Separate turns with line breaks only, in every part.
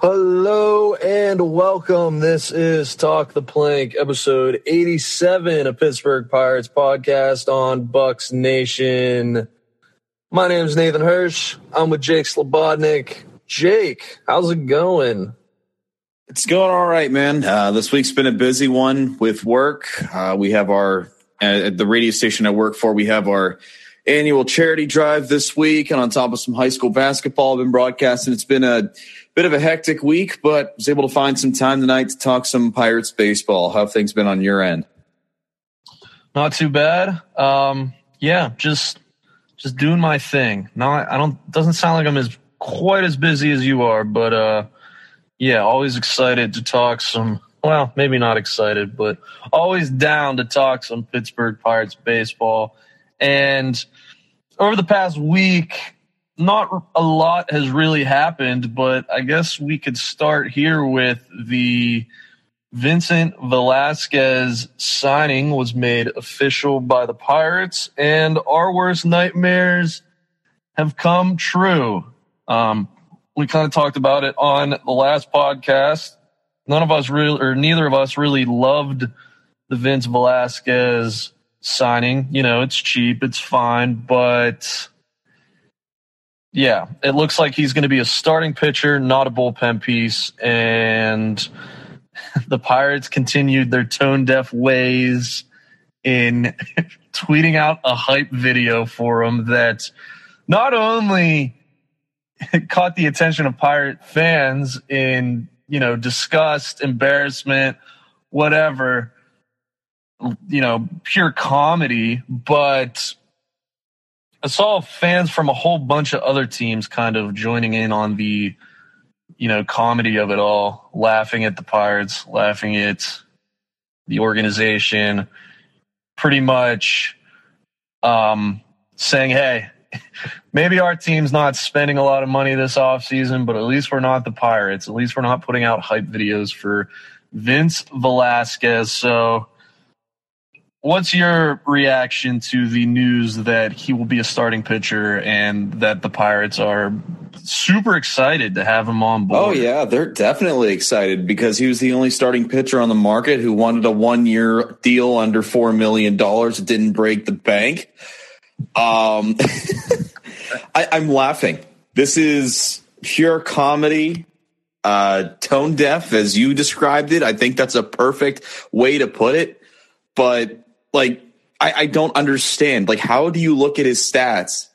Hello and welcome. This is Talk the Plank, episode 87 of Pittsburgh Pirates podcast on Bucs Nation. My name is Nathan Hirsch. I'm with Jake Slobodnik. Jake, how's it going?
It's going all right, man. Uh, this week's been a busy one with work. Uh, we have our, at the radio station I work for, we have our annual charity drive this week. And on top of some high school basketball, I've been broadcasting. It's been a, bit of a hectic week, but was able to find some time tonight to talk some Pirates baseball. How have things been on your end?
Not too bad. Um, yeah, just just doing my thing. Not I don't doesn't sound like I'm as quite as busy as you are, but uh, yeah, always excited to talk some. Well, maybe not excited, but always down to talk some Pittsburgh Pirates baseball. And over the past week, not a lot has really happened, but I guess we could start here with the Vincent Velasquez signing was made official by the Pirates, and our worst nightmares have come true. Um, we kind of talked about it on the last podcast. None of us really, or neither of us really loved the Vince Velasquez signing. You know, it's cheap, it's fine, but yeah, it looks like he's going to be a starting pitcher, not a bullpen piece. And the Pirates continued their tone deaf ways in tweeting out a hype video for him that not only caught the attention of Pirate fans in, you know, disgust, embarrassment, whatever, you know, pure comedy, but I saw fans from a whole bunch of other teams kind of joining in on the, you know, comedy of it all, laughing at the Pirates, laughing at the organization, pretty much um, saying, hey, maybe our team's not spending a lot of money this offseason, but at least we're not the Pirates. At least we're not putting out hype videos for Vince Velasquez. So What's your reaction to the news that he will be a starting pitcher and that the Pirates are super excited to have him on board?
Oh, yeah, they're definitely excited because he was the only starting pitcher on the market who wanted a one year deal under $4 million. It didn't break the bank. Um, I, I'm laughing. This is pure comedy uh, tone deaf as you described it. I think that's a perfect way to put it. But like I, I don't understand. Like, how do you look at his stats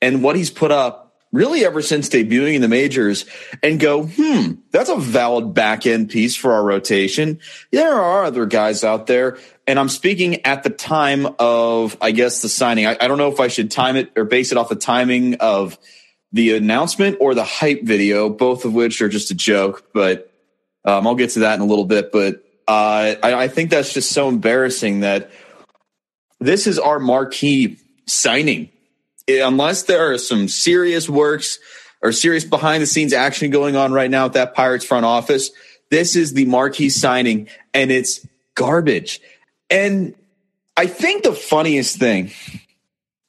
and what he's put up really ever since debuting in the majors and go, hmm, that's a valid back end piece for our rotation. There are other guys out there. And I'm speaking at the time of, I guess, the signing. I, I don't know if I should time it or base it off the timing of the announcement or the hype video, both of which are just a joke, but um, I'll get to that in a little bit. But uh, I, I think that's just so embarrassing that this is our marquee signing. Eh, unless there are some serious works or serious behind the scenes action going on right now at that Pirates front office, this is the marquee signing and it's garbage. And I think the funniest thing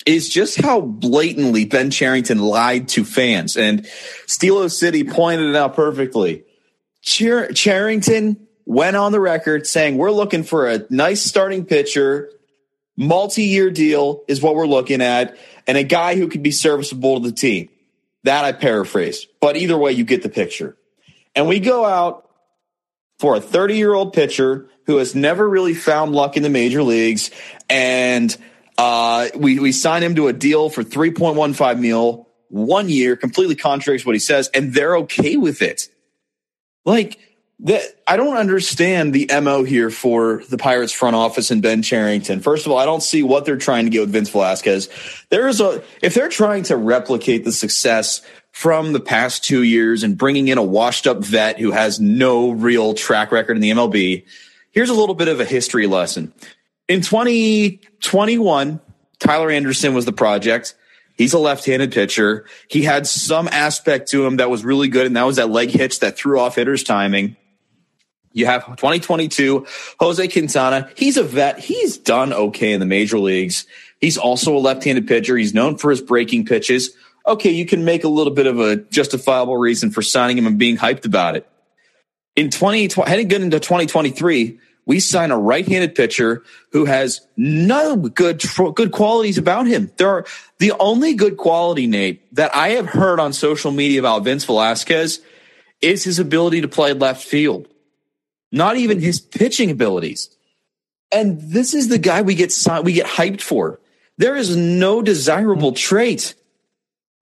is just how blatantly Ben Cherington lied to fans. And Stilo City pointed it out perfectly. Cher- Cherington went on the record saying, We're looking for a nice starting pitcher multi-year deal is what we're looking at, and a guy who could be serviceable to the team. That I paraphrase, but either way, you get the picture. And we go out for a 30 year old pitcher who has never really found luck in the major leagues. And uh, we, we sign him to a deal for 3.15 mil one year, completely contradicts what he says, and they're okay with it. Like, that I don't understand the MO here for the Pirates front office and Ben Cherington. First of all, I don't see what they're trying to get with Vince Velasquez. There is a if they're trying to replicate the success from the past two years and bringing in a washed up vet who has no real track record in the MLB. Here's a little bit of a history lesson. In 2021, Tyler Anderson was the project. He's a left-handed pitcher. He had some aspect to him that was really good, and that was that leg hitch that threw off hitters' timing. You have 2022, Jose Quintana. He's a vet. He's done okay in the major leagues. He's also a left-handed pitcher. He's known for his breaking pitches. Okay, you can make a little bit of a justifiable reason for signing him and being hyped about it. In 2020, heading good into 2023, we sign a right-handed pitcher who has no good good qualities about him. There are the only good quality, Nate, that I have heard on social media about Vince Velasquez is his ability to play left field. Not even his pitching abilities. And this is the guy we get we get hyped for. There is no desirable trait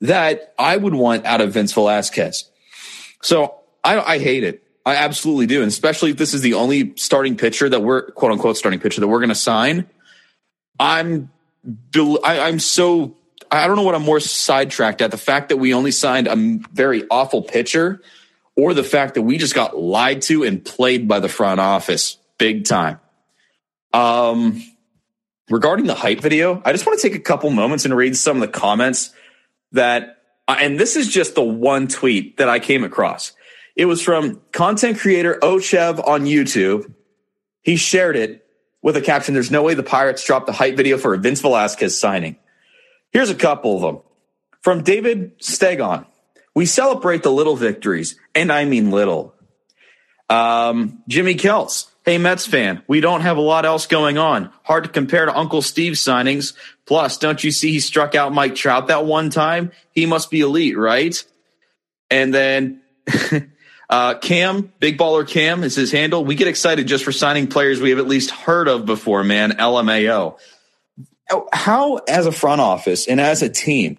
that I would want out of Vince Velasquez. So I, I hate it. I absolutely do. And especially if this is the only starting pitcher that we're quote unquote starting pitcher that we're going to sign. I'm, I, I'm so, I don't know what I'm more sidetracked at the fact that we only signed a very awful pitcher or the fact that we just got lied to and played by the front office big time. Um, regarding the hype video, I just want to take a couple moments and read some of the comments that, and this is just the one tweet that I came across. It was from content creator Ochev on YouTube. He shared it with a caption There's no way the Pirates dropped the hype video for a Vince Velasquez signing. Here's a couple of them. From David Stegon We celebrate the little victories, and I mean little. Um, Jimmy Kelts. Hey, Mets fan, we don't have a lot else going on. Hard to compare to Uncle Steve's signings. Plus, don't you see he struck out Mike Trout that one time? He must be elite, right? And then Uh, Cam, Big Baller Cam is his handle. We get excited just for signing players we have at least heard of before, man. LMAO. How, as a front office and as a team,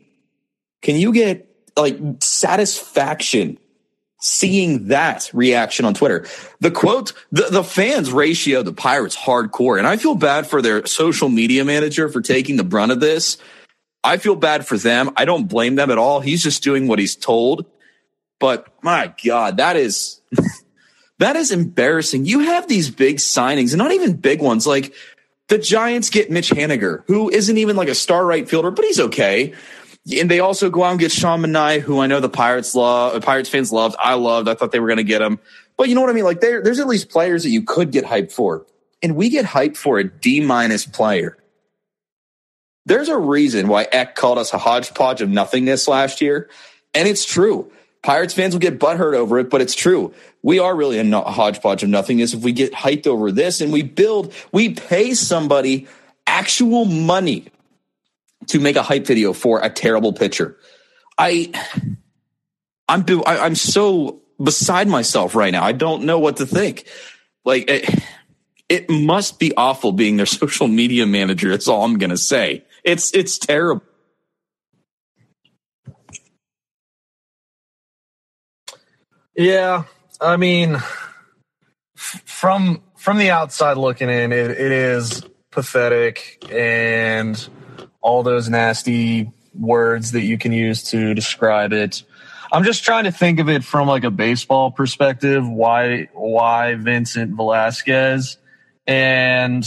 can you get like satisfaction seeing that reaction on Twitter? The quote, the, the fans ratio the Pirates hardcore. And I feel bad for their social media manager for taking the brunt of this. I feel bad for them. I don't blame them at all. He's just doing what he's told. But my God, that is that is embarrassing. You have these big signings, and not even big ones. Like the Giants get Mitch Haniger, who isn't even like a star right fielder, but he's okay. And they also go out and get Sean Manaea, who I know the Pirates love, Pirates fans loved. I loved. I thought they were going to get him. But you know what I mean? Like there, there's at least players that you could get hyped for. And we get hyped for a D minus player. There's a reason why Eck called us a hodgepodge of nothingness last year. And it's true. Pirates fans will get butthurt over it, but it's true. We are really a hodgepodge of nothingness if we get hyped over this and we build, we pay somebody actual money to make a hype video for a terrible pitcher. I, I'm, I'm so beside myself right now. I don't know what to think. Like, it, it must be awful being their social media manager. That's all I'm going to say. It's, it's terrible.
Yeah, I mean, from from the outside looking in, it, it is pathetic, and all those nasty words that you can use to describe it. I'm just trying to think of it from like a baseball perspective. Why why Vincent Velasquez? And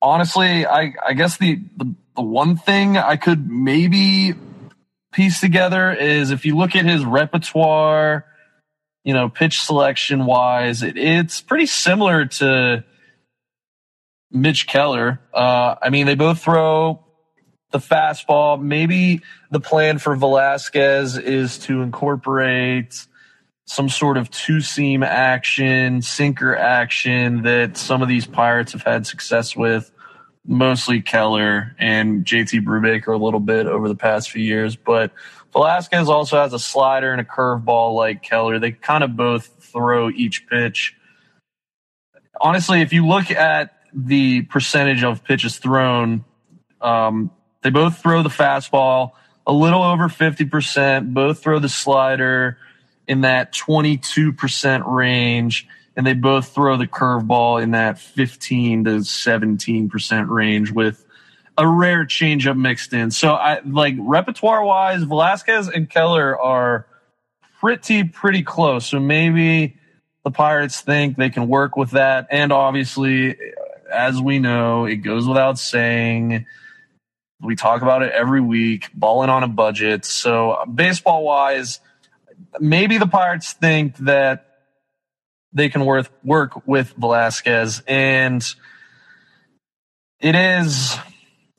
honestly, I I guess the, the the one thing I could maybe piece together is if you look at his repertoire you know, pitch selection wise, it, it's pretty similar to Mitch Keller. Uh, I mean, they both throw the fastball. Maybe the plan for Velasquez is to incorporate some sort of two seam action, sinker action that some of these Pirates have had success with, mostly Keller and JT Brubaker a little bit over the past few years. But Velasquez also has a slider and a curveball like Keller. They kind of both throw each pitch. Honestly, if you look at the percentage of pitches thrown, um, they both throw the fastball a little over 50%, both throw the slider in that 22% range, and they both throw the curveball in that 15 to 17% range with a rare changeup mixed in. So I like repertoire wise, Velasquez and Keller are pretty pretty close. So maybe the Pirates think they can work with that. And obviously, as we know, it goes without saying. We talk about it every week, balling on a budget. So baseball wise, maybe the Pirates think that they can work work with Velasquez and it is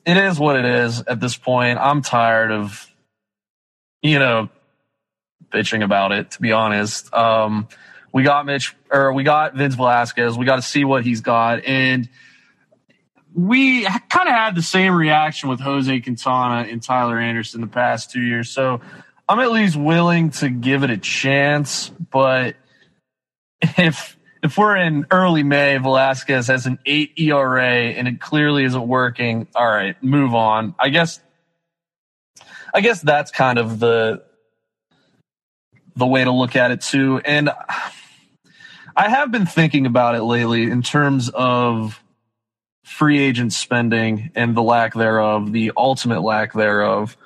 it is what it is at this point. I'm tired of, you know, bitching about it, to be honest. Um, we got Mitch or we got Vince Velasquez. We got to see what he's got. And we kind of had the same reaction with Jose Quintana and Tyler Anderson the past two years. So I'm at least willing to give it a chance. But if if we're in early May, Velasquez has an eight ERA and it clearly isn't working. All right, move on. I guess, I guess that's kind of the, the way to look at it too. And I have been thinking about it lately in terms of free agent spending and the lack thereof, the ultimate lack thereof.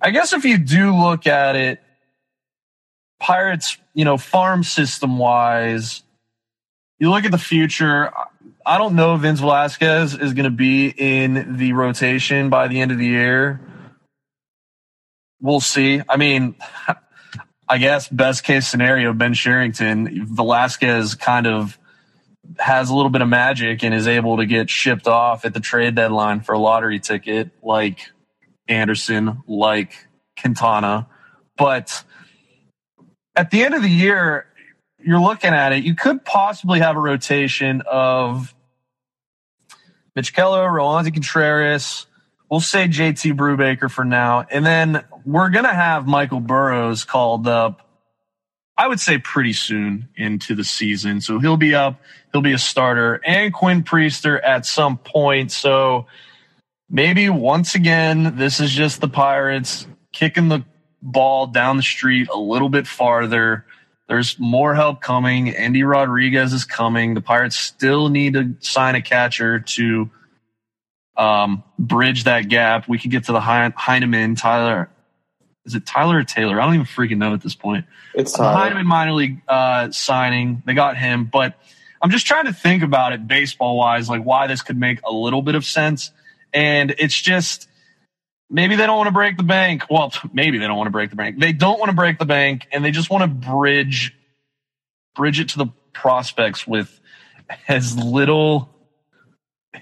I guess if you do look at it, Pirates, you know, farm system wise, you look at the future. I don't know if Vince Velasquez is going to be in the rotation by the end of the year. We'll see. I mean, I guess best case scenario, Ben Sherrington, Velasquez kind of has a little bit of magic and is able to get shipped off at the trade deadline for a lottery ticket like Anderson, like Quintana. But at the end of the year, you're looking at it, you could possibly have a rotation of Mitch Keller, Roansy Contreras. We'll say JT Brubaker for now. And then we're going to have Michael Burrows called up, I would say pretty soon into the season. So he'll be up, he'll be a starter, and Quinn Priester at some point. So maybe once again, this is just the Pirates kicking the ball down the street a little bit farther there's more help coming. Endy Rodriguez is coming. The Pirates still need to sign a catcher to um, bridge that gap. We can get to the Heineman, Tyler. Is it Tyler or Taylor? I don't even freaking know at this point.
It's Tyler.
The Heineman minor league uh, signing. They got him, but I'm just trying to think about it baseball wise, like why this could make a little bit of sense. And it's just maybe they don't want to break the bank. Well, maybe they don't want to break the bank. They don't want to break the bank and they just want to bridge bridge it to the prospects with as little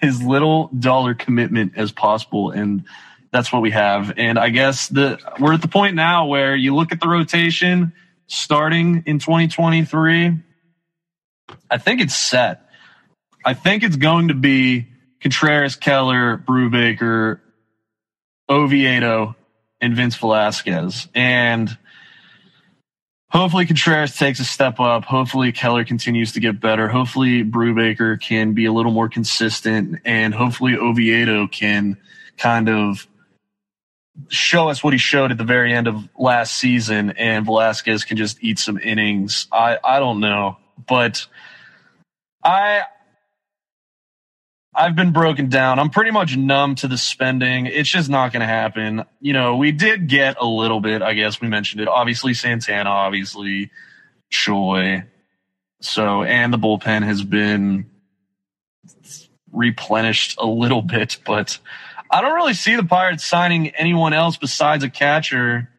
as little dollar commitment as possible and that's what we have. And I guess the we're at the point now where you look at the rotation starting in 2023 I think it's set. I think it's going to be Contreras, Keller, Brubaker, Oviedo and Vince Velasquez. And hopefully Contreras takes a step up. Hopefully Keller continues to get better. Hopefully Brubaker can be a little more consistent and hopefully Oviedo can kind of show us what he showed at the very end of last season and Velasquez can just eat some innings. I, I don't know, but I, I've been broken down. I'm pretty much numb to the spending. It's just not going to happen. You know, we did get a little bit, I guess we mentioned it. Obviously, Santana, obviously, Choi. So, and the bullpen has been replenished a little bit, but I don't really see the Pirates signing anyone else besides a catcher.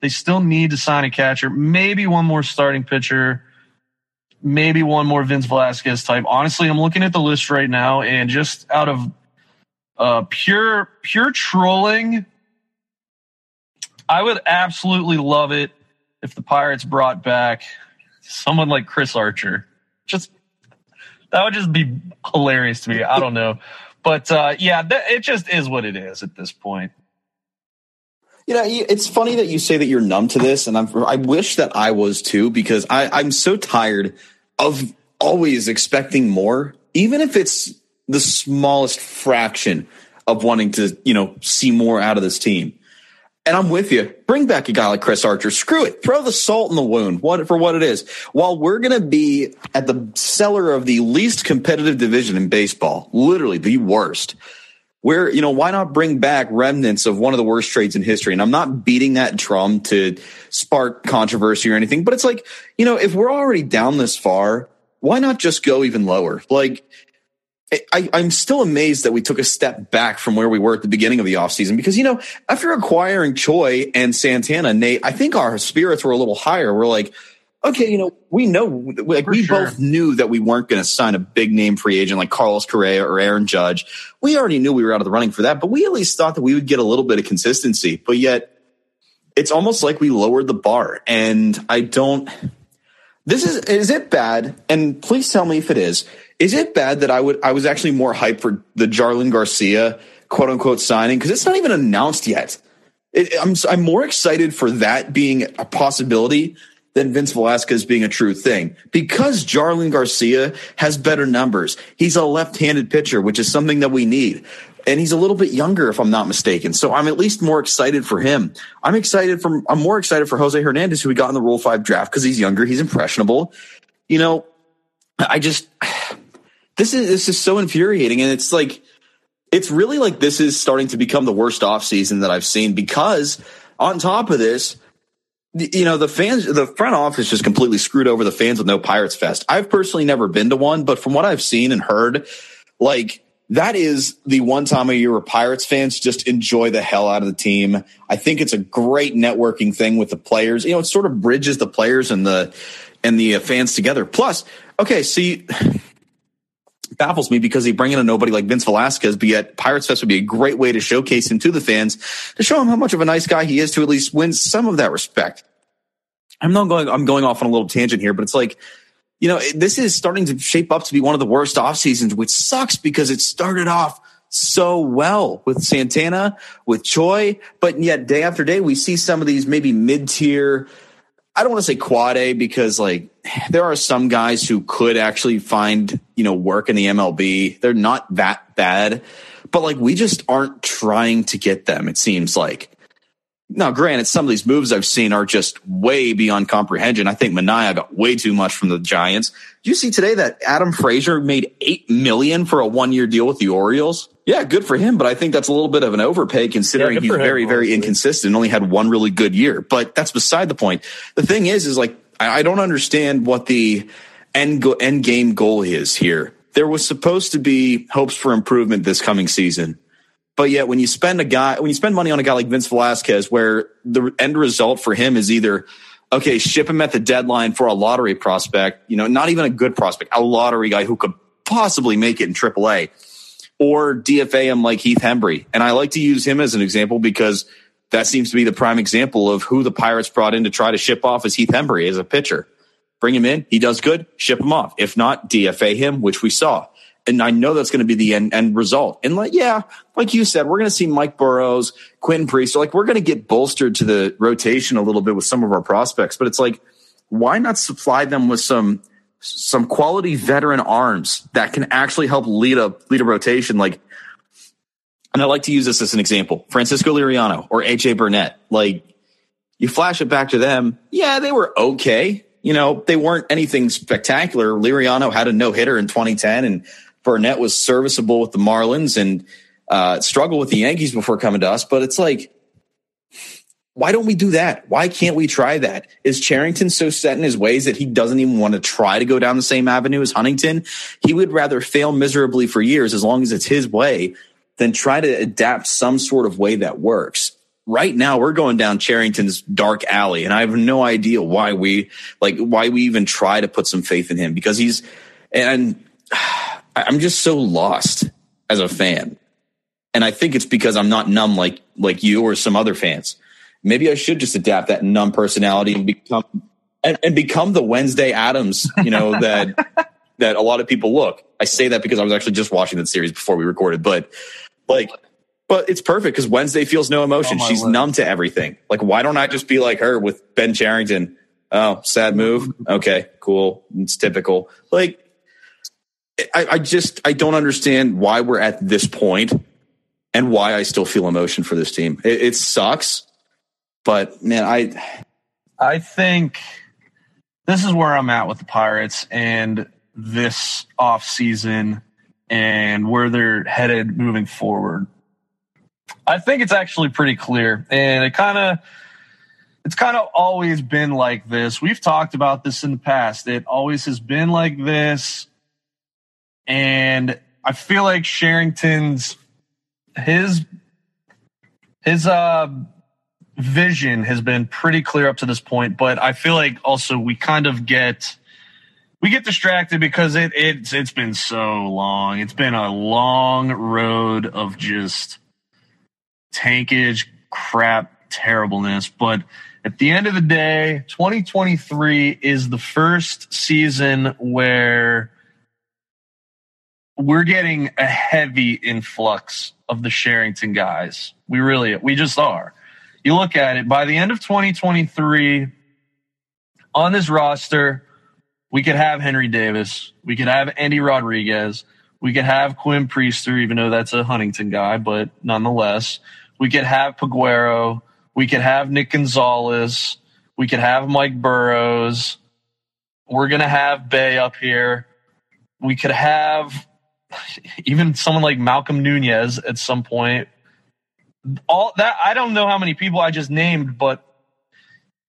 They still need to sign a catcher, maybe one more starting pitcher maybe one more Vince Velasquez type. Honestly, I'm looking at the list right now, and just out of uh, pure pure trolling, I would absolutely love it if the Pirates brought back someone like Chris Archer. Just that would just be hilarious to me. I don't know, but uh, yeah, th- it just is what it is at this point.
You know, it's funny that you say that you're numb to this, and I'm, I wish that I was too, because I, I'm so tired of always expecting more, even if it's the smallest fraction of wanting to, you know, see more out of this team. And I'm with you. Bring back a guy like Chris Archer. Screw it. Throw the salt in the wound what, for what it is. While we're going to be at the cellar of the least competitive division in baseball, literally the worst, where, you know, why not bring back remnants of one of the worst trades in history? And I'm not beating that drum to spark controversy or anything, but it's like, you know, if we're already down this far, why not just go even lower? Like, I, am still amazed that we took a step back from where we were at the beginning of the offseason because, you know, after acquiring Choi and Santana, Nate, I think our spirits were a little higher. We're like, okay, you know, we know, like, we sure. both knew that we weren't going to sign a big name free agent like Carlos Correa or Aaron Judge. We already knew we were out of the running for that, but we at least thought that we would get a little bit of consistency. But yet, it's almost like we lowered the bar. And I don't, this is, is it bad? And please tell me if it is is it bad that I would I was actually more hyped for the Jarlin Garcia quote unquote signing because it's not even announced yet. It, I'm I'm more excited for that being a possibility than Vince Velasquez being a true thing because Jarlin Garcia has better numbers. He's a left-handed pitcher, which is something that we need. And he's a little bit younger, if I'm not mistaken. So I'm at least more excited for him. I'm excited for, I'm more excited for Jose Hernandez, who we got in the Rule 5 draft because he's younger. He's impressionable. You know, I just, this is this is so infuriating, and it's like it's really like this is starting to become the worst off season that I've seen because on top of this, you know, the fans, the front office just completely screwed over the fans with no Pirates Fest. I've personally never been to one, but from what I've seen and heard, like that is the one time a year where Pirates fans just enjoy the hell out of the team. I think it's a great networking thing with the players. You know, it sort of bridges the players and the and the fans together. Plus, okay, see baffles me because they bring in a nobody like Vince Velasquez, but yet Pirates Fest would be a great way to showcase him to the fans to show him how much of a nice guy he is to at least win some of that respect. I'm not going, I'm going off on a little tangent here, but it's like, you know, this is starting to shape up to be one of the worst off seasons, which sucks because it started off so well with Santana, with Choi, but yet day after day, we see some of these maybe mid tier, I don't want to say quad A because like there are some guys who could actually find, you know, work in the MLB. They're not that bad, but like we just aren't trying to get them. It seems like. Now, granted, some of these moves I've seen are just way beyond comprehension. I think Manaea got way too much from the Giants. Do you see today that Adam Frazier made eight million for a one year deal with the Orioles? Yeah, good for him, but I think that's a little bit of an overpay considering yeah, he's very, him, very inconsistent. And only had one really good year, but that's beside the point. The thing is, is like I don't understand what the end go- end game goal is here. There was supposed to be hopes for improvement this coming season. But yet, when you spend a guy, when you spend money on a guy like Vince Velasquez, where the end result for him is either, okay, ship him at the deadline for a lottery prospect, you know, not even a good prospect, a lottery guy who could possibly make it in AAA, or DFA him like Heath Hembree. And I like to use him as an example because that seems to be the prime example of who the Pirates brought in to try to ship off as Heath Hembree as a pitcher. Bring him in, he does good, ship him off. If not, DFA him, which we saw. And I know that's going to be the end, end result. And like, yeah, like you said, we're going to see Mike Burrows, Quinn Priest. So like, we're going to get bolstered to the rotation a little bit with some of our prospects. But it's like, why not supply them with some some quality veteran arms that can actually help lead a lead a rotation? Like, and I like to use this as an example: Francisco Liriano or AJ Burnett. Like, you flash it back to them. Yeah, they were okay. You know, they weren't anything spectacular. Liriano had a no hitter in 2010 and Burnett was serviceable with the Marlins and uh, struggled with the Yankees before coming to us. But it's like, why don't we do that? Why can't we try that? Is Cherington so set in his ways that he doesn't even want to try to go down the same avenue as Huntington? He would rather fail miserably for years as long as it's his way than try to adapt some sort of way that works. Right now, we're going down Cherington's dark alley, and I have no idea why we like why we even try to put some faith in him because he's and I'm just so lost as a fan. And I think it's because I'm not numb like like you or some other fans. Maybe I should just adapt that numb personality and become and, and become the Wednesday Addams, you know, that that a lot of people look. I say that because I was actually just watching that series before we recorded, but like but it's perfect because Wednesday feels no emotion.
On my
She's
list.
numb to everything. Like, why don't I just be like her with Ben Cherington? Oh, sad move. Okay, cool. It's typical. Like, I, I just I don't understand why we're at this point and why I still feel emotion for this team. It, it sucks, but man, I
I think this is where I'm at with the Pirates and this off season and where they're headed moving forward. I think it's actually pretty clear, and it kind of it's kind of always been like this. We've talked about this in the past. It always has been like this, and I feel like Sherrington's his his uh vision has been pretty clear up to this point, but I feel like also we kind of get we get distracted because it it's it's been so long. It's been a long road of just tankage, crap, terribleness. But at the end of the day, 2023 is the first season where we're getting a heavy influx of the Sherrington guys. We really, we just are. You look at it, by the end of 2023, on this roster, we could have Henry Davis, we could have Endy Rodriguez, we could have Quinn Priester, even though that's a Huntington guy, but nonetheless, we could have Peguero, we could have Nick Gonzalez, we could have Mike Burrows. We're gonna have Bae up here. We could have even someone like Malcolm Nunez at some point. All that I don't know how many people I just named, but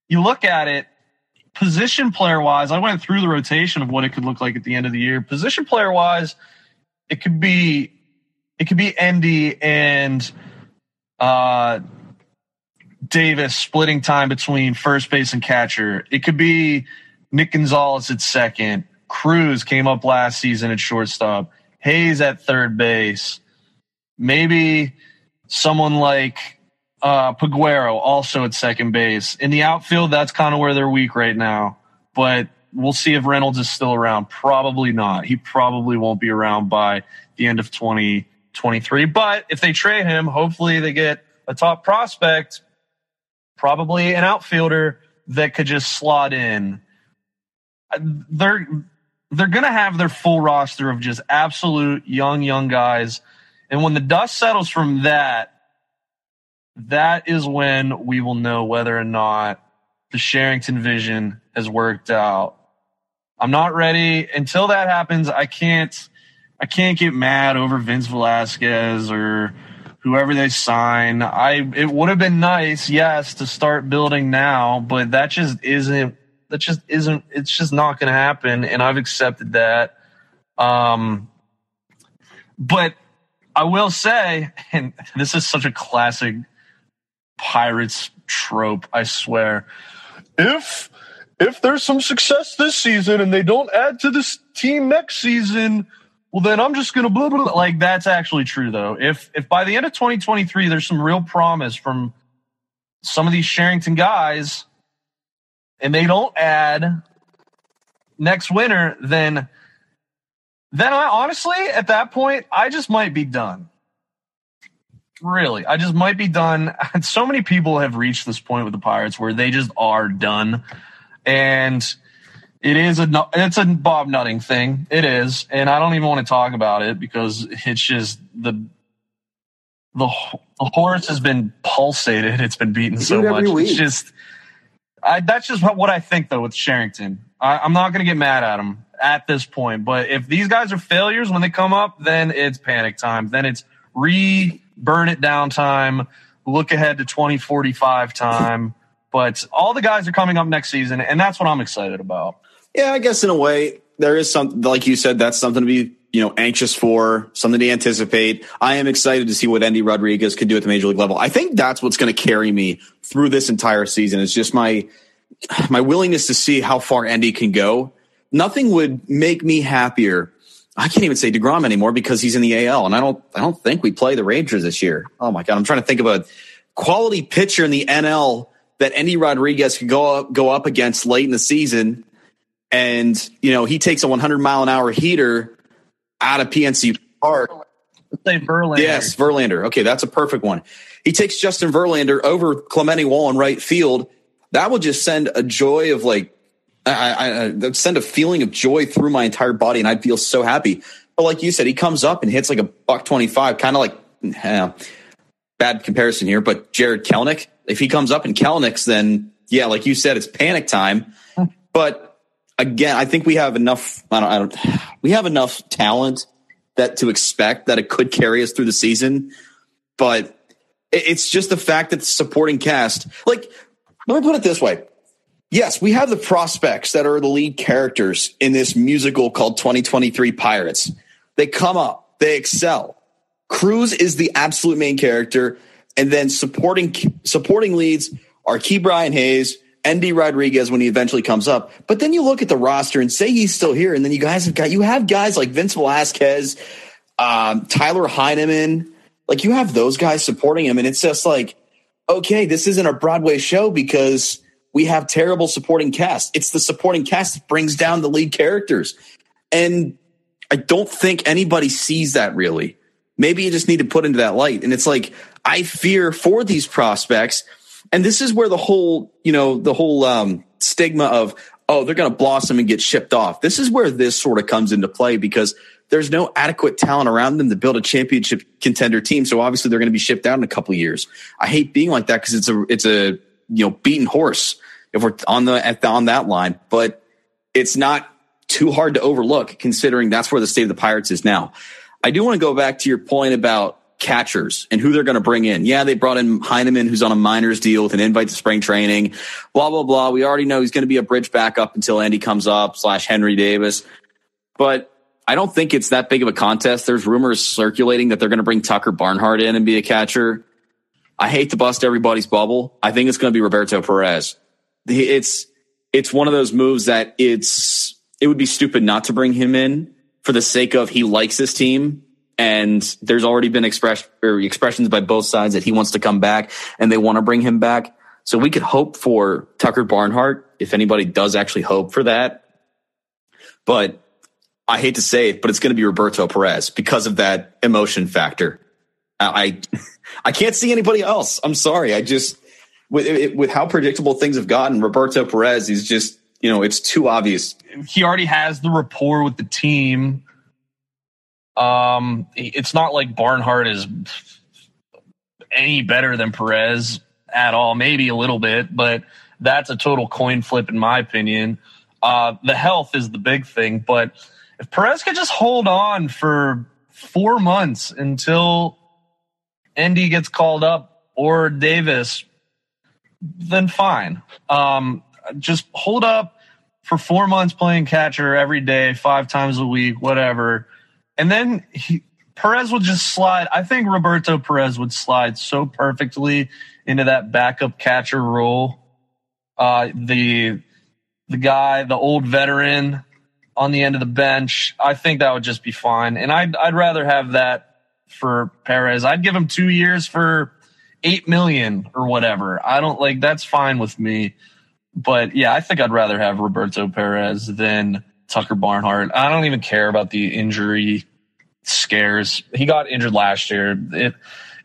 you look at it, position player wise, I went through the rotation of what it could look like at the end of the year. Position player wise, it could be it could be Endy and uh Davis splitting time between first base and catcher. It could be Nick Gonzalez at second. Cruz came up last season at shortstop. Hayes at third base. Maybe someone like uh, Peguero also at second base. In the outfield, that's kind of where they're weak right now. But we'll see if Reynolds is still around. Probably not. He probably won't be around by the end of 2023. But if they trade him, hopefully they get a top prospect, probably an outfielder that could just slot in. They're they're going to have their full roster of just absolute young young guys. And when the dust settles from that, that is when we will know whether or not the Sherrington vision has worked out. I'm not ready until that happens. I can't, I can't get mad over Vince Velasquez or whoever they sign. I, it would have been nice, yes, to start building now, but that just isn't, that just isn't, it's just not going to happen. And I've accepted that. Um, but I will say, and this is such a classic Pirates trope, I swear. If if there's some success this season and they don't add to this team next season, well then I'm just gonna blah blah. blah. Like that's actually true though. If if by the end of 2023 there's some real promise from some of these Sherrington guys, and they don't add next winter, then then I honestly at that point I just might be done. Really, I just might be done. So many people have reached this point with the Pirates where they just are done, and it is a it's a Bob Nutting thing. It is, and I don't even want to talk about it because it's just the the, the horse has been pulsated. It's been beaten so
do it every
much. It's just I, that's just what, I think though with Sherrington. I, I'm not going to get mad at him at this point, but if these guys are failures when they come up, then it's panic time. Then it's re burn it down time. Look ahead to 2045 time. But all the guys are coming up next season, and that's what I'm excited about.
Yeah, I guess in a way there is something like you said. That's something to be you know anxious for, something to anticipate. I am excited to see what Endy Rodriguez could do at the major league level. I think that's what's going to carry me through this entire season. Is just my my willingness to see how far Andy can go. Nothing would make me happier. I can't even say Degrom anymore because he's in the AL, and I don't. I don't think we play the Rangers this year. Oh my god, I'm trying to think of a quality pitcher in the NL that Endy Rodriguez could go up, go up against late in the season, and you know he takes a 100 mile an hour heater out of PNC Park.
say Verlander.
Yes, Verlander. Okay, that's a perfect one. He takes Justin Verlander over Clemente Wall in right field. That will just send a joy of like, I, I, I send a feeling of joy through my entire body, and I'd feel so happy. But like you said, he comes up and hits like a buck twenty five, kind of like eh, bad comparison here, but Jarred Kelenic. If he comes up in Kelenic's, then yeah, like you said, it's panic time. But again, I think we have enough. I don't, I don't. We have enough talent that to expect that it could carry us through the season. But it's just the fact that the supporting cast, like, let me put it this way. Yes, we have the prospects that are the lead characters in this musical called 2023 Pirates. They come up, they excel. Cruz is the absolute main character, and then supporting supporting leads are Key Brian Hayes, Endy Rodriguez when he eventually comes up. But then you look at the roster and say he's still here, and then you guys have got you have guys like Vince Velasquez, um, Tyler Heineman, like you have those guys supporting him, and it's just like, okay, this isn't a Broadway show because we have terrible supporting cast. It's the supporting cast that brings down the lead characters, and I don't think anybody sees that really. Maybe you just need to put into that light, and it's like I fear for these prospects and this is where the whole, you know, the whole um, stigma of, oh, they're going to blossom and get shipped off. This is where this sort of comes into play because there's no adequate talent around them to build a championship contender team. So obviously they're going to be shipped out in a couple years. I hate being like that because it's a, it's a, you know, beaten horse if we're on the, at the, on that line, but it's not too hard to overlook considering that's where the state of the Pirates is now. I do want to go back to your point about catchers and who they're going to bring in. Yeah, they brought in Heineman, who's on a minors deal with an invite to spring training, blah, blah, blah. We already know he's going to be a bridge backup until Endy comes up slash Henry Davis. But I don't think it's that big of a contest. There's rumors circulating that they're going to bring Tucker Barnhart in and be a catcher. I hate to bust everybody's bubble. I think it's going to be Roberto Perez. It's, it's one of those moves that it's, it would be stupid not to bring him in for the sake of he likes this team and there's already been express expressions by both sides that he wants to come back and they want to bring him back. So we could hope for Tucker Barnhart if anybody does actually hope for that. But I hate to say it, but it's going to be Roberto Perez because of that emotion factor. I I can't see anybody else. I'm sorry. I just with with how predictable things have gotten, Roberto Perez is just you know it's too obvious.
He already has the rapport with the team um, it's not like Barnhart is any better than Perez at all. Maybe a little bit, but that's a total coin flip in my opinion. Uh, the health is the big thing, but if Perez could just hold on for four months until Endy gets called up or Davis, then fine. Um, just hold up for four months playing catcher every day, five times a week, whatever and then he, Perez would just slide. I think Roberto Perez would slide so perfectly into that backup catcher role. Uh, the the guy, the old veteran on the end of the bench, I think that would just be fine. And I'd I'd rather have that for Perez. I'd give him two years for eight million or whatever. I don't like that's fine with me. But yeah, I think I'd rather have Roberto Perez than Tucker Barnhart. I don't even care about the injury scares. He got injured last year. It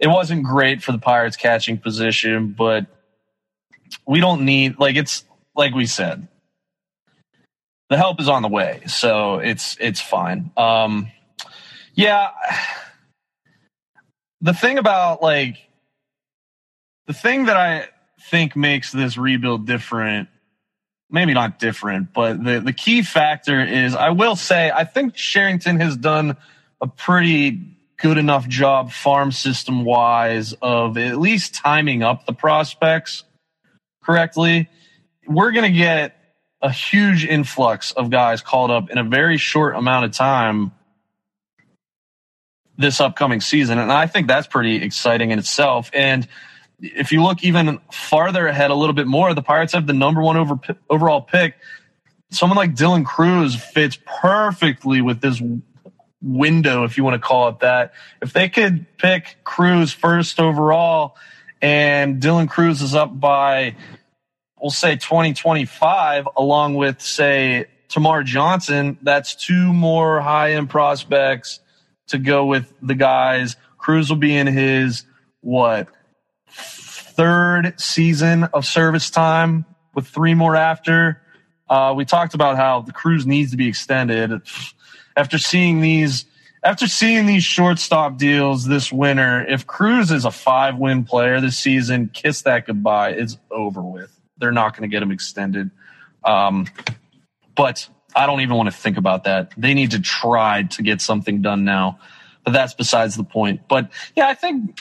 it wasn't great for the Pirates catching position, but we don't need like it's like we said. The help is on the way, so it's it's fine. Um yeah. The thing about like the thing that I think makes this rebuild different maybe not different, but the, the key factor is I will say I think Sherrington has done a pretty good enough job farm system wise of at least timing up the prospects correctly. We're going to get a huge influx of guys called up in a very short amount of time this upcoming season. And I think that's pretty exciting in itself. And if you look even farther ahead a little bit more, the Pirates have the number one over, overall pick. Someone like Dylan Crews fits perfectly with this window, if you want to call it that. If they could pick Crews first overall and Dylan Crews is up by, we'll say 2025, along with, say, Termarr Johnson, that's two more high end prospects to go with the guys. Cruz will be in his what third season of service time with three more after. Uh, we talked about how the Cruz needs to be extended. After seeing these, after seeing these shortstop deals this winter, if Cruz is a five win player this season, kiss that goodbye. It's over with. They're not going to get him extended. Um, but I don't even want to think about that. They need to try to get something done now. But that's besides the point. But yeah, I think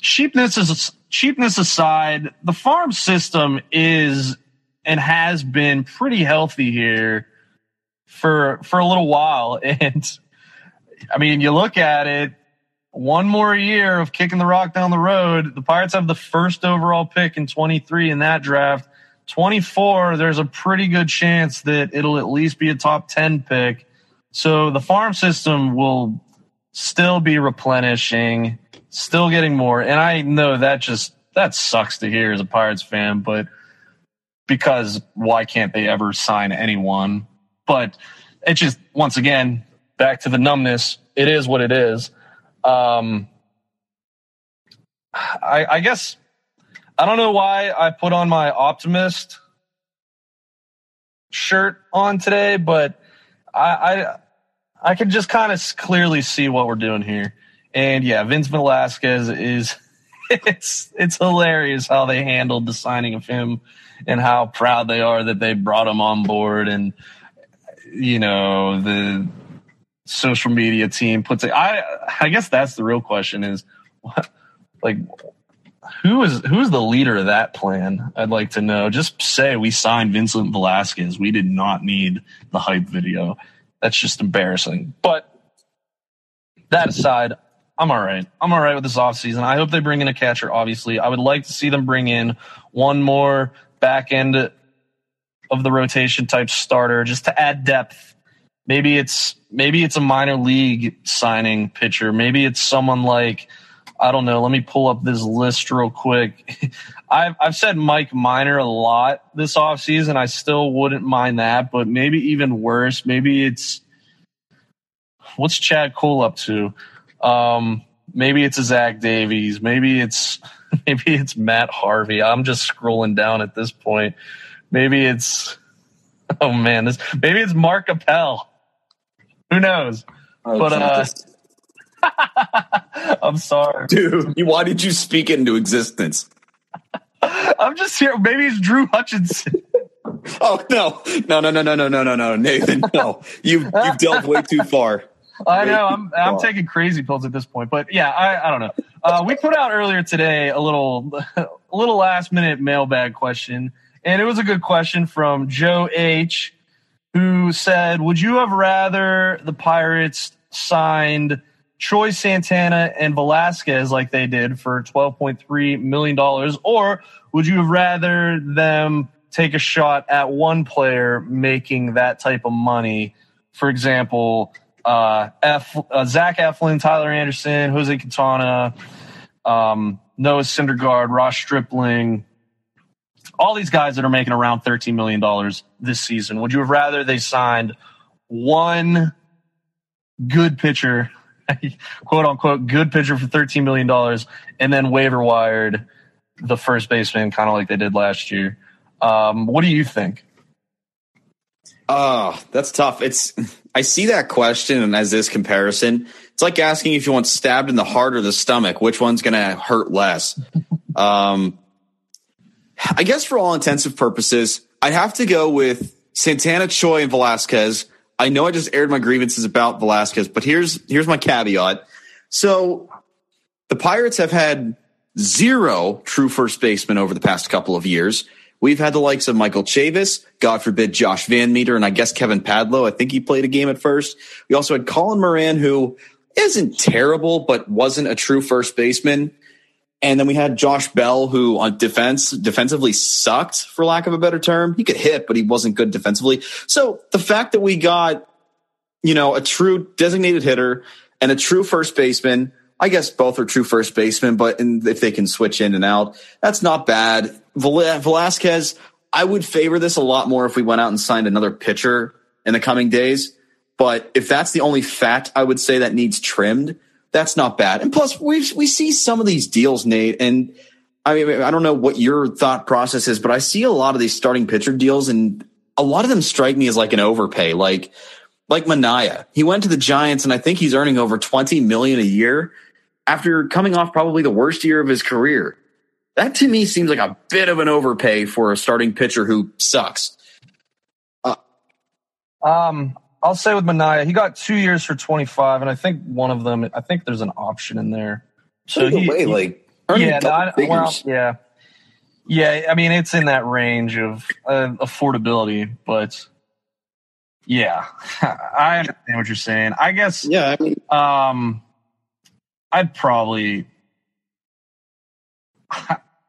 cheapness is cheapness aside, the farm system is and has been pretty healthy here for for a little while. And I mean, you look at it, one more year of kicking the rock down the road. The Pirates have the first overall pick in 23 in that draft. 24, there's a pretty good chance that it'll at least be a top 10 pick. So the farm system will still be replenishing, still getting more. And I know that just that sucks to hear as a Pirates fan, but because why can't they ever sign anyone? But it just once again back to the numbness. It is what it is. Um, I, I guess I don't know why I put on my optimist shirt on today, but I I, I can just kind of clearly see what we're doing here. And yeah, Vince Velasquez is it's it's hilarious how they handled the signing of him and how proud they are that they brought him on board and you know the social media team puts it I I guess that's the real question is what like who is who's the leader of that plan? I'd like to know. Just say we signed Vincent Velasquez. We did not need the hype video. That's just embarrassing. But that aside, I'm all right. I'm all right with this offseason. I hope they bring in a catcher, obviously. I would like to see them bring in one more back end of the rotation type starter just to add depth. Maybe it's maybe it's a minor league signing pitcher. Maybe it's someone like I don't know. Let me pull up this list real quick. I've I've said Mike Minor a lot this offseason. I still wouldn't mind that, but maybe even worse. Maybe it's what's Chad Kuhl up to? Um, maybe it's a Zach Davies. Maybe it's maybe it's Matt Harvey. I'm just scrolling down at this point. Maybe it's oh man, this maybe it's Mark Appel. Who knows? Oh, but uh, I'm sorry,
dude. Why did you speak into existence?
I'm just here. Maybe it's Drew Hutchison.
oh no, no, no, no, no, no, no, no, no, Nathan. No, you've you've delved way too far.
I know. I'm I'm taking crazy pills at this point, but yeah, I, I don't know. Uh, we put out earlier today a little a little last minute mailbag question, and it was a good question from Joe H, who said, "Would you have rather the Pirates signed Choi Santana and Velasquez like they did for twelve point three million dollars, or would you have rather them take a shot at one player making that type of money?" For example, uh, F, uh, Zach Eflin, Tyler Anderson, Jose Quintana, um, Noah Syndergaard, Ross Stripling, all these guys that are making around $13 million this season. Would you have rather they signed one good pitcher, quote unquote, good pitcher for $13 million and then waiver wired the first baseman, kind of like they did last year? Um, what do you think?
Oh, that's tough. It's I see that question and as this comparison. It's like asking if you want stabbed in the heart or the stomach, which one's going to hurt less. um, I guess for all intensive purposes, I'd have to go with Santana, Choi, and Velasquez. I know I just aired my grievances about Velasquez, but here's here's my caveat. So the Pirates have had zero true first baseman over the past couple of years. We've had the likes of Michael Chavis, God forbid Josh VanMeter, and I guess Kevin Padlo. I think he played a game at first. We also had Colin Moran, who isn't terrible, but wasn't a true first baseman. And then we had Josh Bell, who on defense, defensively sucked, for lack of a better term. He could hit, but he wasn't good defensively. So the fact that we got, you know, a true designated hitter and a true first baseman I guess both are true first basemen, but in, if they can switch in and out, that's not bad. Velasquez, I would favor this a lot more if we went out and signed another pitcher in the coming days. But if that's the only fat I would say that needs trimmed, that's not bad. And plus, we we see some of these deals, Nate, and I mean, I don't know what your thought process is, but I see a lot of these starting pitcher deals, and a lot of them strike me as like an overpay. Like like Manaea, he went to the Giants, and I think he's earning over twenty million a year after coming off probably the worst year of his career. That to me seems like a bit of an overpay for a starting pitcher who sucks.
Uh, um, I'll say with Manaea, he got two years for twenty five, and I think one of them, I think there's an option in there.
So he, way, he, like
yeah, no, well, yeah, yeah. I mean, it's in that range of uh, affordability, but yeah, I understand what you're saying. I guess.
Yeah. I mean,
um, I'd probably.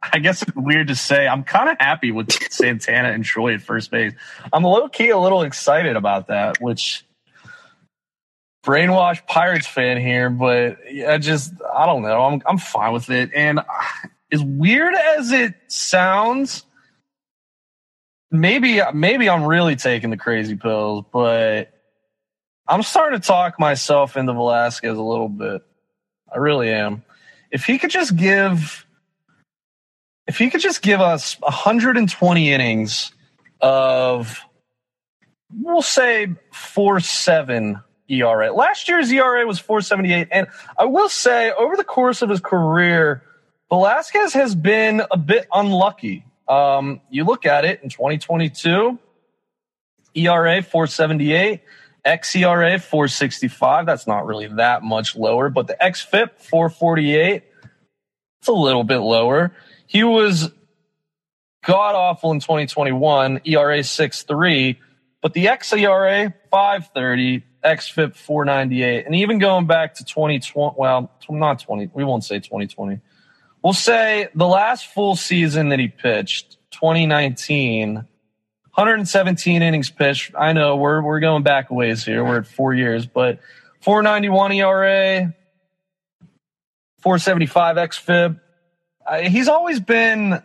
I guess it's weird to say. I'm kind of happy with Santana and Choi at first base. I'm low key a little excited about that, which brainwashed Pirates fan here, but I just I don't know. I'm I'm fine with it. And as weird as it sounds, maybe maybe I'm really taking the crazy pills, but I'm starting to talk myself into Velasquez a little bit. I really am. If he could just give if he could just give us 120 innings of we'll say 4-7 ERA. Last year's ERA was 478. And I will say, over the course of his career, Velasquez has been a bit unlucky. Um, you look at it in 2022, ERA 478, xERA 465. That's not really that much lower, but the xFIP 448, it's a little bit lower. He was god awful in 2021, ERA 6.3, but the xERA 530, xFIP 498. And even going back to 2020, well, not 20, we won't say 2020. We'll say the last full season that he pitched, 2019, 117 innings pitched. I know we're, we're going back a ways here. We're at four years, but 491 ERA, 475 xFIP. He's always been,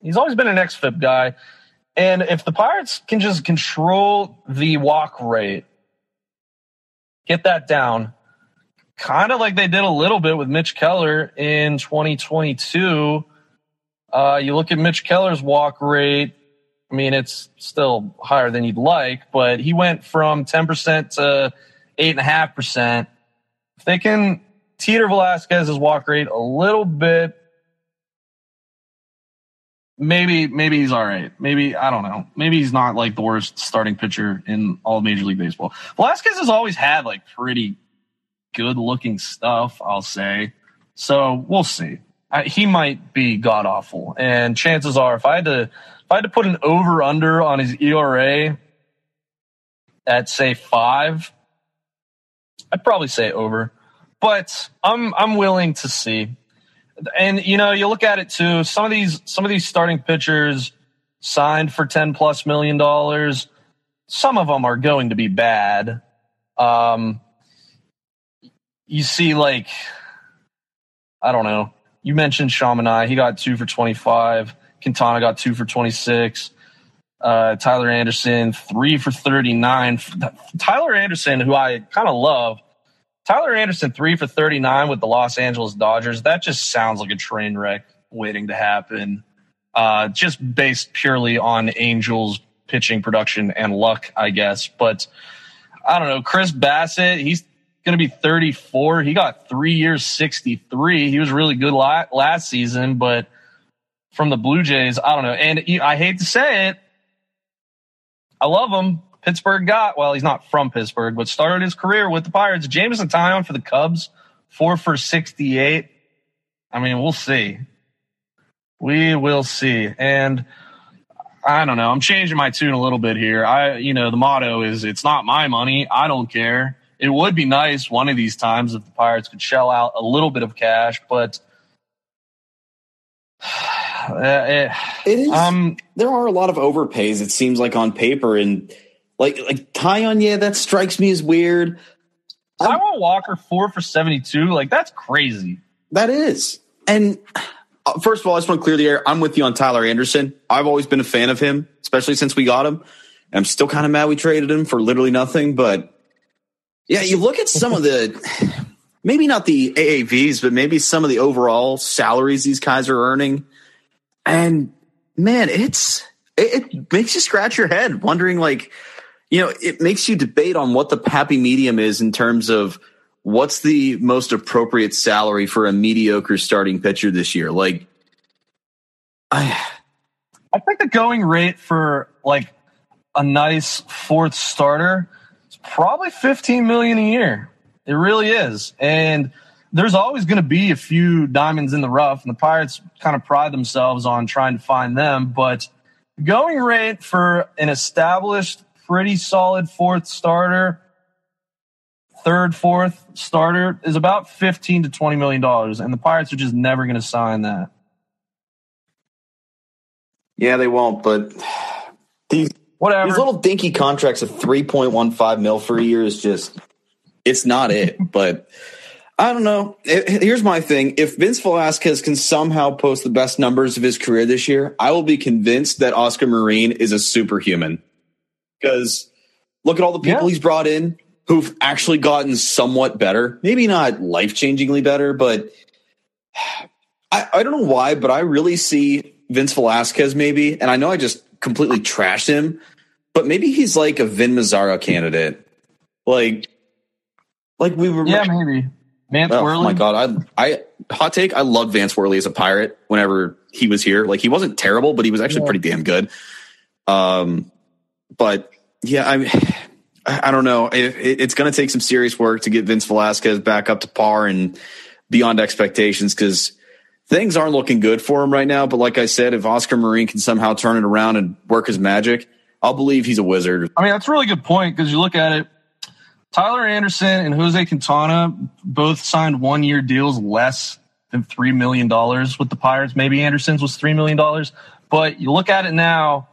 he's always been an xFIP guy. And if the Pirates can just control the walk rate, get that down, kind of like they did a little bit with Mitch Keller in 2022. Uh, you look at Mitch Keller's walk rate. I mean, it's still higher than you'd like, but he went from 10% to 8.5%. If they can teeter Velasquez's walk rate a little bit, maybe maybe he's all right. Maybe I don't know. Maybe he's not like the worst starting pitcher in all Major League Baseball. Velasquez has always had like pretty good looking stuff. I'll say. So we'll see. I, he might be god awful, and chances are, if I had to if I had to put an over under on his ERA at say five, I'd probably say over. But I'm I'm willing to see and you know, you look at it too. Some of these some of these starting pitchers signed for ten plus million dollars. Some of them are going to be bad. Um, you see, like I don't know. You mentioned Sean Manaea. He got two for twenty five. Quintana got two for twenty six. Uh, Tyler Anderson three for thirty nine. Tyler Anderson, who I kind of love Tyler Anderson, three for 39 with the Los Angeles Dodgers. That just sounds like a train wreck waiting to happen. Uh, just based purely on Angels pitching production and luck, I guess. But I don't know. Chris Bassitt, he's going to be 34. He got three years, 63. He was really good last season, but from the Blue Jays, I don't know. And I hate to say it, I love him. Pittsburgh got, well, he's not from Pittsburgh, but started his career with the Pirates. Jameson Taillon for the Cubs, four for 68. I mean, we'll see. We will see. And I don't know. I'm changing my tune a little bit here. I, you know, the motto is it's not my money. I don't care. It would be nice one of these times if the Pirates could shell out a little bit of cash, but
it, it is. Um, there are a lot of overpays. It seems like on paper, and like like yeah, that strikes me as weird.
Taijuan Walker four for seventy two. Like that's crazy.
That is. And uh, first of all, I just want to clear the air. I'm with you on Tyler Anderson. I've always been a fan of him, especially since we got him. I'm still kind of mad we traded him for literally nothing. But yeah, you look at some of the maybe not the AAVs, but maybe some of the overall salaries these guys are earning, and man, it's it, it makes you scratch your head wondering like you know it makes you debate on what the happy medium is in terms of what's the most appropriate salary for a mediocre starting pitcher this year. Like
i i think the going rate for like a nice fourth starter is probably 15 million a year. It really is. And there's always going to be a few diamonds in the rough and the pirates kind of pride themselves on trying to find them but going rate for an established pretty solid fourth starter third, fourth starter is about 15 to 20 million dollars, and the Pirates are just never going to sign that.
Yeah, they won't, but these
whatever
these little dinky contracts of 3.15 mil for a year is just it's not it, but I don't know. Here's my thing. If Vince Velasquez can somehow post the best numbers of his career this year, I will be convinced that Oscar Marin is a superhuman. Because look at all the people yeah. he's brought in who've actually gotten somewhat better. Maybe not life changingly better, but I, I don't know why, but I really see Vince Velasquez maybe, and I know I just completely trashed him, but maybe he's like a Vin Mazzaro candidate. Like, like we were.
Yeah, maybe. Vance
oh,
Worley.
my god, I, I hot take. I loved Vance Worley as a pirate. Whenever he was here, like he wasn't terrible, but he was actually yeah. pretty damn good. Um, but yeah, I I don't know. It, it's going to take some serious work to get Vince Velasquez back up to par and beyond expectations because things aren't looking good for him right now. But like I said, if Oscar Marin can somehow turn it around and work his magic, I'll believe he's a wizard.
I mean, that's a really good point because you look at it. Tyler Anderson and Jose Quintana both signed one year deals less than $3 million with the Pirates. Maybe Anderson's was $3 million. But you look at it now,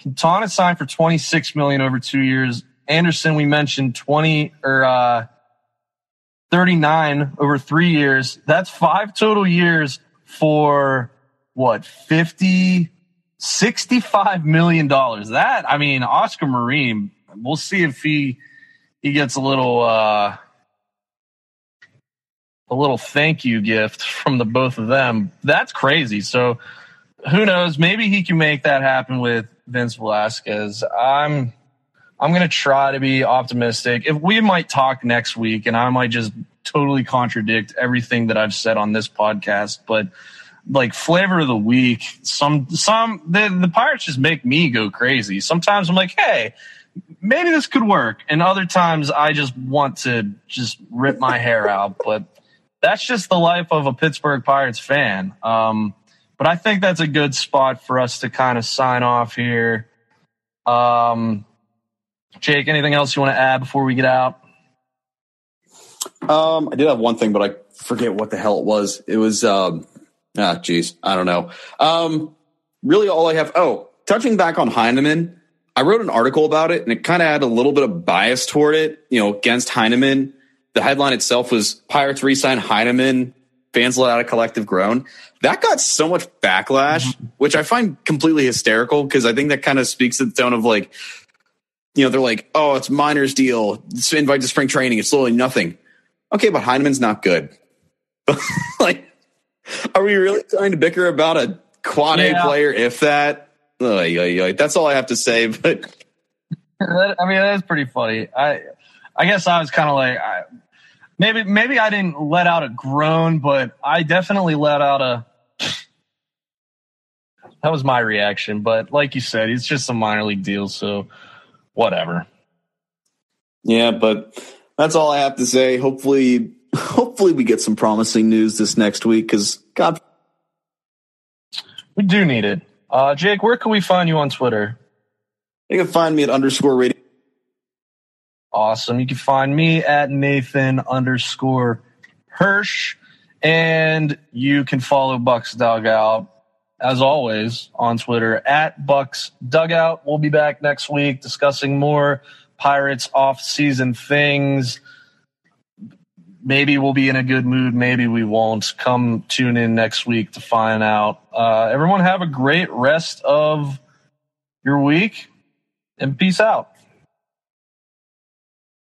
Quintana signed for 26 million over two years. Anderson, we mentioned 20 or uh, 39 over three years. That's five total years for what 50, 65 million dollars. That I mean, Oscar Marin. We'll see if he he gets a little uh, a little thank you gift from the both of them. That's crazy. So who knows? Maybe he can make that happen with Vince Velasquez. I'm I'm going to try to be optimistic. If we might talk next week and I might just totally contradict everything that I've said on this podcast, but like flavor of the week, some some the, the Pirates just make me go crazy. Sometimes I'm like, "Hey, maybe this could work." And other times I just want to just rip my hair out, but that's just the life of a Pittsburgh Pirates fan. Um, but I think that's a good spot for us to kind of sign off here. Um, Jake, anything else you want to add before we get out?
Um, I did have one thing, but I forget what the hell it was. It was, um, ah, geez, I don't know. Um, really, all I have. Oh, touching back on Heineman, I wrote an article about it, and it kind of had a little bit of bias toward it, you know, against Heineman. The headline itself was "Pirates resign Heineman." Fans let out a collective groan. That got so much backlash, mm-hmm. which I find completely hysterical because I think that kind of speaks to the tone of like you know, they're like, oh, it's minors deal. It's invite to spring training. It's literally nothing. Okay, but Heineman's not good. like, are we really trying to bicker about a quad yeah. A player? If that, oh, yeah, yeah, that's all I have to say.
But I mean, that is pretty funny. I, I guess I was kind of like, I, maybe, maybe I didn't let out a groan, but I definitely let out a. That was my reaction, but like you said, it's just a minor league deal, so whatever.
Yeah, but that's all I have to say. Hopefully, hopefully we get some promising news this next week because God,
we do need it. Uh, Jake, where can we find you on Twitter?
You can find me at underscore radio.
Awesome. You can find me at Nathan underscore Hirsch, and you can follow Bucs Dugout as always, on Twitter at Bucs Dugout. We'll be back next week discussing more Pirates off-season things. Maybe we'll be in a good mood. Maybe we won't. Come tune in next week to find out. Uh, everyone have a great rest of your week. and peace out.